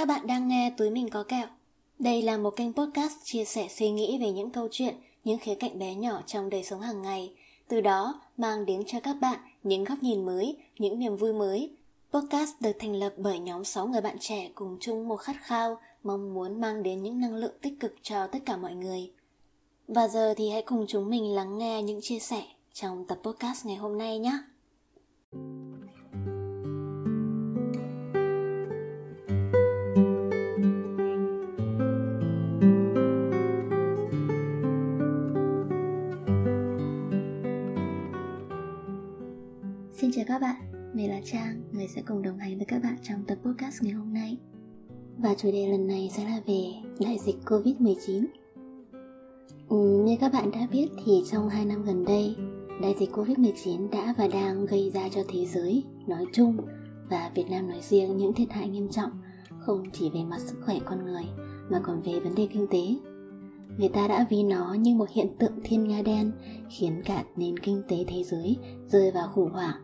Các bạn đang nghe Túi Mình Có Kẹo. Đây là một kênh podcast chia sẻ suy nghĩ về những câu chuyện, những khía cạnh bé nhỏ trong đời sống hàng ngày. Từ đó mang đến cho các bạn những góc nhìn mới, những niềm vui mới. Podcast được thành lập bởi nhóm 6 người bạn trẻ cùng chung một khát khao, mong muốn mang đến những năng lượng tích cực cho tất cả mọi người. Và giờ thì hãy cùng chúng mình lắng nghe những chia sẻ trong tập podcast ngày hôm nay nhé. Các bạn, mình là Trang, người sẽ cùng đồng hành với các bạn trong tập podcast ngày hôm nay. Và chủ đề lần này sẽ là về đại dịch Covid-19. Ừ, như các bạn đã biết thì trong 2 năm gần đây, đại dịch Covid-19 đã và đang gây ra cho thế giới nói chung và Việt Nam nói riêng những thiệt hại nghiêm trọng không chỉ về mặt sức khỏe con người mà còn về vấn đề kinh tế. Người ta đã ví nó như một hiện tượng thiên nga đen khiến cả nền kinh tế thế giới rơi vào khủng hoảng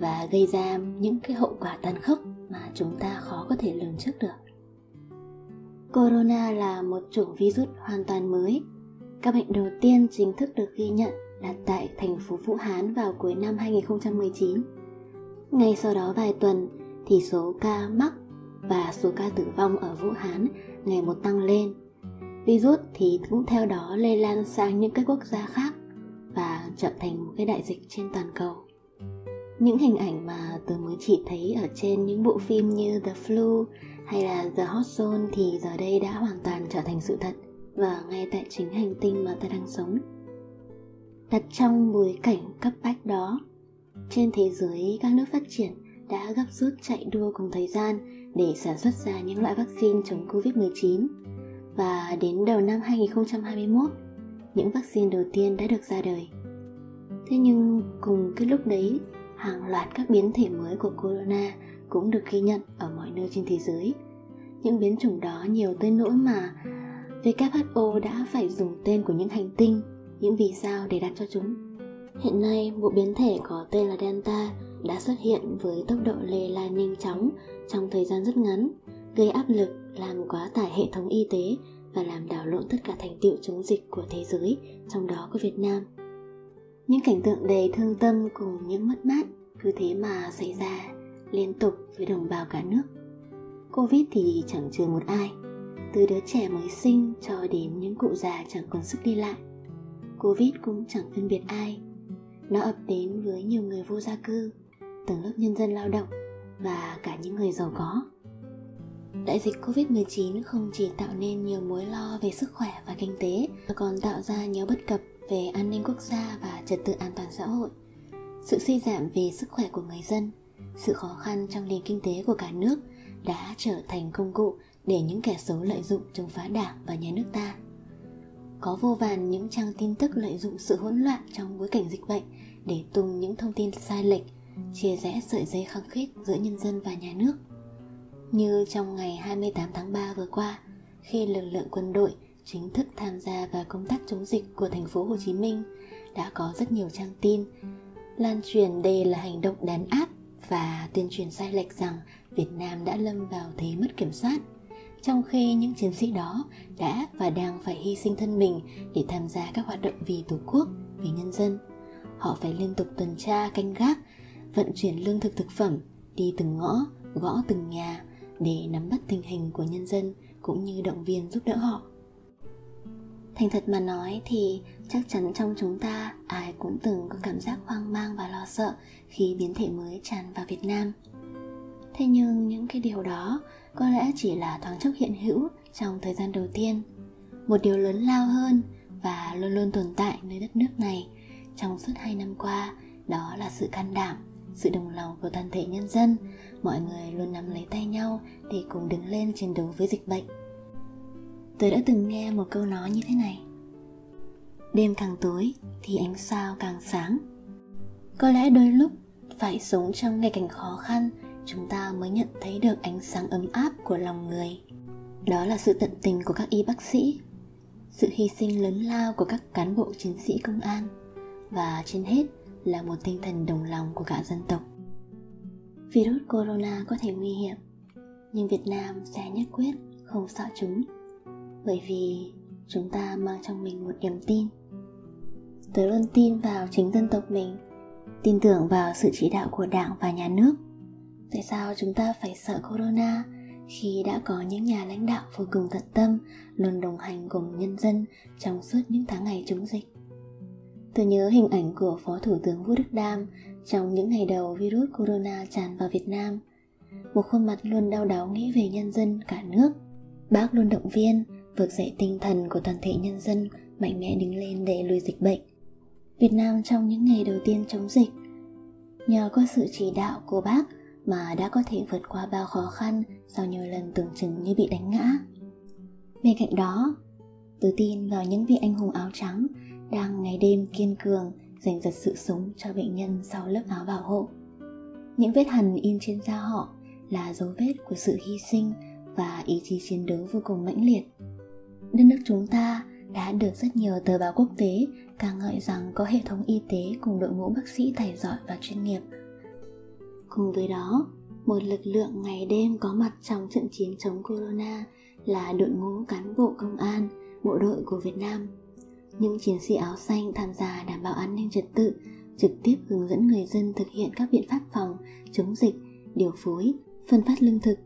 và gây ra những cái hậu quả tàn khốc mà chúng ta khó có thể lường trước được. Corona là một chủng virus hoàn toàn mới. Các bệnh đầu tiên chính thức được ghi nhận là tại thành phố Vũ Hán vào cuối năm 2019. Ngay sau đó vài tuần thì số ca mắc và số ca tử vong ở Vũ Hán ngày một tăng lên. Virus thì cũng theo đó lây lan sang những cái quốc gia khác và trở thành một cái đại dịch trên toàn cầu. Những hình ảnh mà tôi mới chỉ thấy ở trên những bộ phim như The Flu hay là The Hot Zone thì giờ đây đã hoàn toàn trở thành sự thật và ngay tại chính hành tinh mà ta đang sống. Đặt trong bối cảnh cấp bách đó, trên thế giới các nước phát triển đã gấp rút chạy đua cùng thời gian để sản xuất ra những loại vaccine chống Covid-19 và đến đầu năm 2021, những vaccine đầu tiên đã được ra đời. Thế nhưng cùng cái lúc đấy, hàng loạt các biến thể mới của corona cũng được ghi nhận ở mọi nơi trên thế giới. Những biến chủng đó nhiều tới nỗi mà WHO đã phải dùng tên của những hành tinh, những vì sao để đặt cho chúng. Hiện nay, một biến thể có tên là Delta đã xuất hiện với tốc độ lây lan nhanh chóng trong thời gian rất ngắn, gây áp lực làm quá tải hệ thống y tế và làm đảo lộn tất cả thành tựu chống dịch của thế giới, trong đó có Việt Nam. Những cảnh tượng đầy thương tâm cùng những mất mát cứ thế mà xảy ra liên tục với đồng bào cả nước. Covid thì chẳng trừ một ai, từ đứa trẻ mới sinh cho đến những cụ già chẳng còn sức đi lại. Covid cũng chẳng phân biệt ai. Nó ập đến với nhiều người vô gia cư, tầng lớp nhân dân lao động và cả những người giàu có. Đại dịch Covid-19 không chỉ tạo nên nhiều mối lo về sức khỏe và kinh tế mà còn tạo ra nhiều bất cập về an ninh quốc gia và trật tự an toàn xã hội. Sự suy giảm về sức khỏe của người dân, sự khó khăn trong nền kinh tế của cả nước đã trở thành công cụ để những kẻ xấu lợi dụng chống phá đảng và nhà nước ta. Có vô vàn những trang tin tức lợi dụng sự hỗn loạn trong bối cảnh dịch bệnh để tung những thông tin sai lệch, chia rẽ sợi dây khăng khít giữa nhân dân và nhà nước – như trong ngày 28 tháng 3 vừa qua, khi lực lượng quân đội chính thức tham gia vào công tác chống dịch của thành phố Hồ Chí Minh, đã có rất nhiều trang tin lan truyền đây là hành động đàn áp và tuyên truyền sai lệch rằng Việt Nam đã lâm vào thế mất kiểm soát. Trong khi những chiến sĩ đó đã và đang phải hy sinh thân mình để tham gia các hoạt động vì Tổ quốc, vì nhân dân. Họ phải liên tục tuần tra, canh gác, vận chuyển lương thực thực phẩm, đi từng ngõ, gõ từng nhà, để nắm bắt tình hình của nhân dân cũng như động viên giúp đỡ họ thành thật mà nói thì chắc chắn trong chúng ta ai cũng từng có cảm giác hoang mang và lo sợ khi biến thể mới tràn vào việt nam. Thế nhưng những cái điều đó có lẽ chỉ là thoáng chốc hiện hữu trong thời gian đầu tiên. Một điều lớn lao hơn và luôn luôn tồn tại nơi đất nước này trong suốt hai năm qua đó là sự can đảm, sự đồng lòng của toàn thể nhân dân. Mọi người luôn nắm lấy tay nhau để cùng đứng lên chiến đấu với dịch bệnh tôi đã từng nghe một câu nói như thế này. Đêm càng tối thì ánh sao càng sáng. Có lẽ đôi lúc phải sống trong ngày cảnh khó khăn, chúng ta mới nhận thấy được ánh sáng ấm áp của lòng người. Đó là sự tận tình của các y bác sĩ, sự hy sinh lớn lao của các cán bộ chiến sĩ công an, và trên hết là một tinh thần đồng lòng của cả dân tộc. Virus corona có thể nguy hiểm, nhưng Việt Nam sẽ nhất quyết không sợ chúng bởi vì chúng ta mang trong mình một niềm tin. Tớ luôn tin vào chính dân tộc mình, tin tưởng vào sự chỉ đạo của đảng và nhà nước. Tại sao chúng ta phải sợ corona khi đã có những nhà lãnh đạo vô cùng tận tâm luôn đồng hành cùng nhân dân trong suốt những tháng ngày chống dịch? Tôi nhớ hình ảnh của phó thủ tướng vũ đức đam trong những ngày đầu virus corona tràn vào việt nam. Một khuôn mặt luôn đau đáu nghĩ về nhân dân cả nước. Bác luôn động viên vực dậy tinh thần của toàn thể nhân dân mạnh mẽ đứng lên để lùi dịch bệnh Việt Nam trong những ngày đầu tiên chống dịch nhờ có sự chỉ đạo của bác mà đã có thể vượt qua bao khó khăn sau nhiều lần tưởng chừng như bị đánh ngã. Bên cạnh đó, tôi tin vào những vị anh hùng áo trắng đang ngày đêm kiên cường giành giật sự sống cho bệnh nhân sau lớp áo bảo hộ. Những vết hằn in trên da họ là dấu vết của sự hy sinh và ý chí chiến đấu vô cùng mãnh liệt. Đất nước chúng ta đã được rất nhiều tờ báo quốc tế ca ngợi rằng có hệ thống y tế cùng đội ngũ bác sĩ tài giỏi và chuyên nghiệp. Cùng với đó, một lực lượng ngày đêm có mặt trong trận chiến chống corona là đội ngũ cán bộ công an, bộ đội của Việt Nam. Những chiến sĩ áo xanh tham gia đảm bảo an ninh trật tự, trực tiếp hướng dẫn người dân thực hiện các biện pháp phòng, chống dịch, điều phối, phân phát lương thực.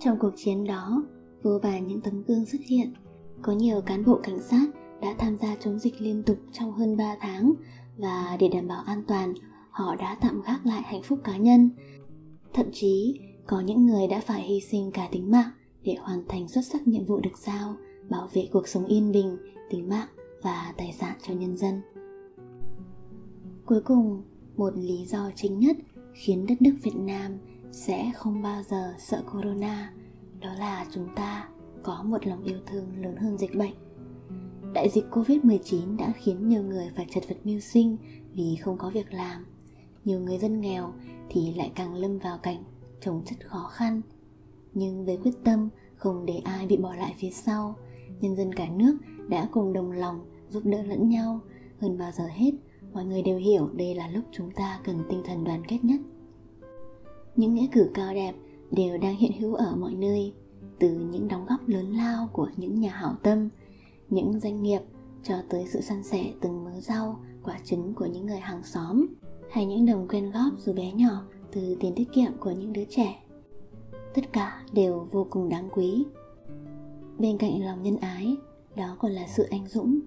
Trong cuộc chiến đó, vô vàn những tấm gương xuất hiện. Có nhiều cán bộ cảnh sát đã tham gia chống dịch liên tục trong hơn 3 tháng và để đảm bảo an toàn, họ đã tạm gác lại hạnh phúc cá nhân. Thậm chí, có những người đã phải hy sinh cả tính mạng để hoàn thành xuất sắc nhiệm vụ được giao, bảo vệ cuộc sống yên bình, tính mạng và tài sản cho nhân dân. Cuối cùng, một lý do chính nhất khiến đất nước Việt Nam sẽ không bao giờ sợ corona đó là chúng ta có một lòng yêu thương lớn hơn dịch bệnh Đại dịch Covid-19 đã khiến nhiều người phải chật vật mưu sinh vì không có việc làm. Nhiều người dân nghèo thì lại càng lâm vào cảnh trồng chất khó khăn. Nhưng với quyết tâm không để ai bị bỏ lại phía sau, nhân dân cả nước đã cùng đồng lòng giúp đỡ lẫn nhau. Hơn bao giờ hết, mọi người đều hiểu đây là lúc chúng ta cần tinh thần đoàn kết nhất. Những nghĩa cử cao đẹp đều đang hiện hữu ở mọi nơi, từ những đóng góp lớn lao của những nhà hảo tâm – những doanh nghiệp cho tới sự săn sẻ từng mớ rau, quả trứng của những người hàng xóm hay những đồng quyên góp dù bé nhỏ từ tiền tiết kiệm của những đứa trẻ. Tất cả đều vô cùng đáng quý. Bên cạnh lòng nhân ái, đó còn là sự anh dũng.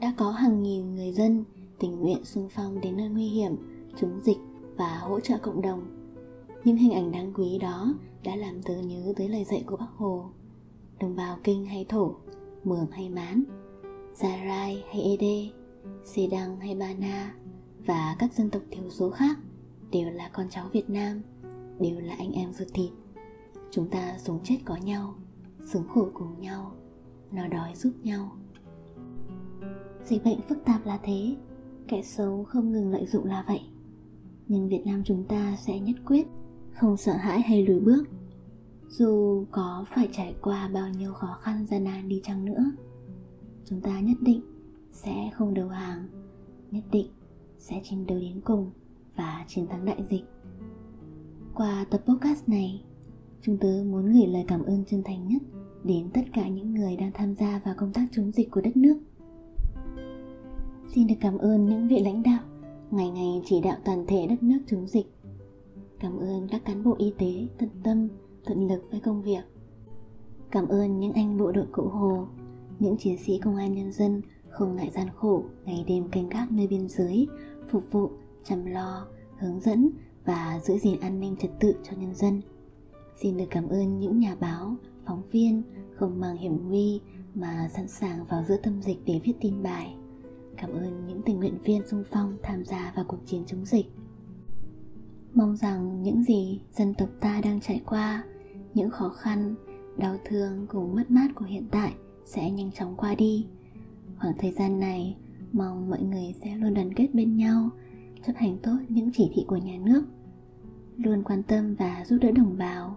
Đã có hàng nghìn người dân tình nguyện xung phong đến nơi nguy hiểm, chống dịch và hỗ trợ cộng đồng. Những hình ảnh đáng quý đó đã làm tớ nhớ tới lời dạy của bác Hồ. Đồng bào kinh hay thổ Mường hay Mán, Gia Rai hay Ede, Xê Đăng hay Ba Na và các dân tộc thiểu số khác đều là con cháu Việt Nam, đều là anh em ruột thịt. Chúng ta sống chết có nhau, sướng khổ cùng nhau, no đói giúp nhau. Dịch bệnh phức tạp là thế, kẻ xấu không ngừng lợi dụng là vậy. Nhưng Việt Nam chúng ta sẽ nhất quyết, không sợ hãi hay lùi bước. Dù có phải trải qua bao nhiêu khó khăn, gian nan đi chăng nữa, chúng ta nhất định sẽ không đầu hàng, nhất định sẽ chiến đấu đến cùng và chiến thắng đại dịch. Qua tập podcast này chúng tớ muốn gửi lời cảm ơn chân thành nhất đến tất cả những người đang tham gia vào công tác chống dịch của đất nước. Xin được cảm ơn những vị lãnh đạo ngày ngày chỉ đạo toàn thể đất nước chống dịch cảm ơn các cán bộ y tế tận tâm, tận lực với công việc. Cảm ơn những anh bộ đội cụ hồ, những chiến sĩ công an nhân dân không ngại gian khổ ngày đêm canh gác nơi biên giới, phục vụ, chăm lo, hướng dẫn và giữ gìn an ninh trật tự cho nhân dân. Xin được cảm ơn những nhà báo, phóng viên không mang hiểm nguy mà sẵn sàng vào giữa tâm dịch để viết tin bài. Cảm ơn những tình nguyện viên xung phong tham gia vào cuộc chiến chống dịch mong rằng những gì dân tộc ta đang trải qua, những khó khăn, đau thương cùng mất mát của hiện tại sẽ nhanh chóng qua đi. Khoảng thời gian này, mong mọi người sẽ luôn đoàn kết bên nhau, chấp hành tốt những chỉ thị của nhà nước, luôn quan tâm và giúp đỡ đồng bào.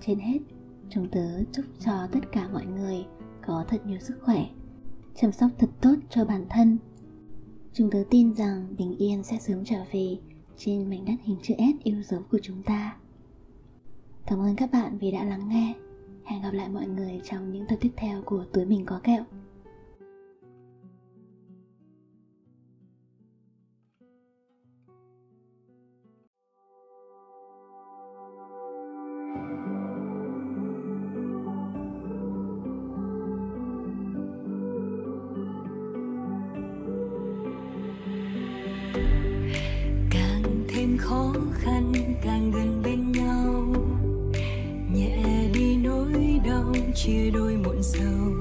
Trên hết, chúng tớ chúc cho tất cả mọi người có thật nhiều sức khỏe, chăm sóc thật tốt cho bản thân. Chúng tớ tin rằng bình yên sẽ sớm trở về trên mảnh đất hình chữ S yêu dấu của chúng ta. Cảm ơn các bạn vì đã lắng nghe. Hẹn gặp lại mọi người trong những tập tiếp theo của Túi Mình Có Kẹo. càng gần bên nhau. Nhẹ đi nỗi đau chia đôi muộn sầu.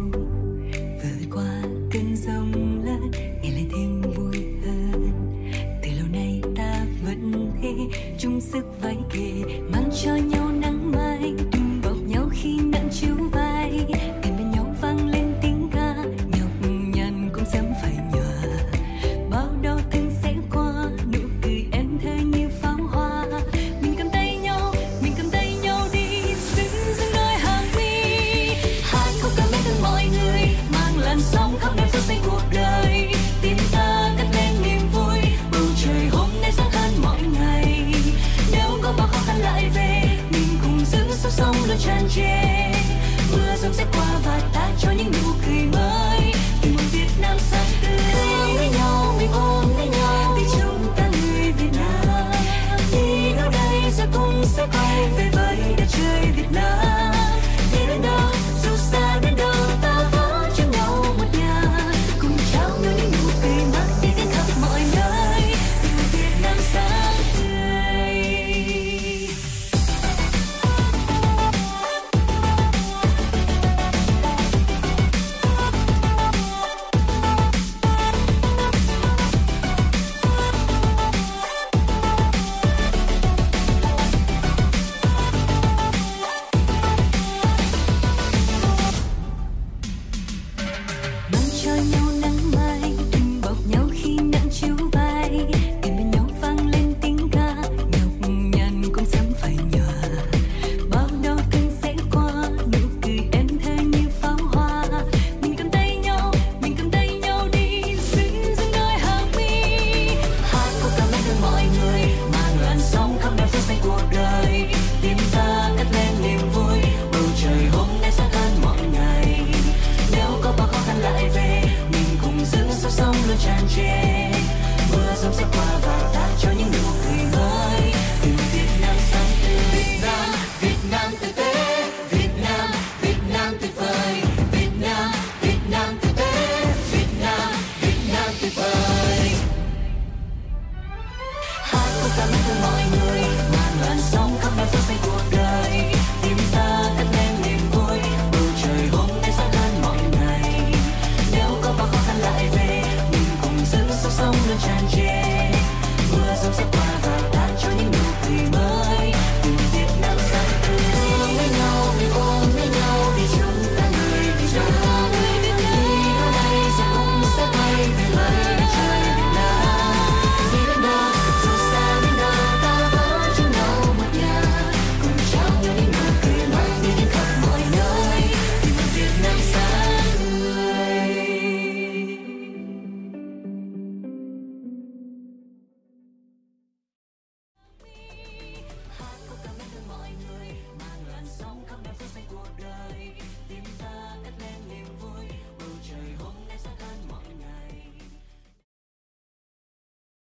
change.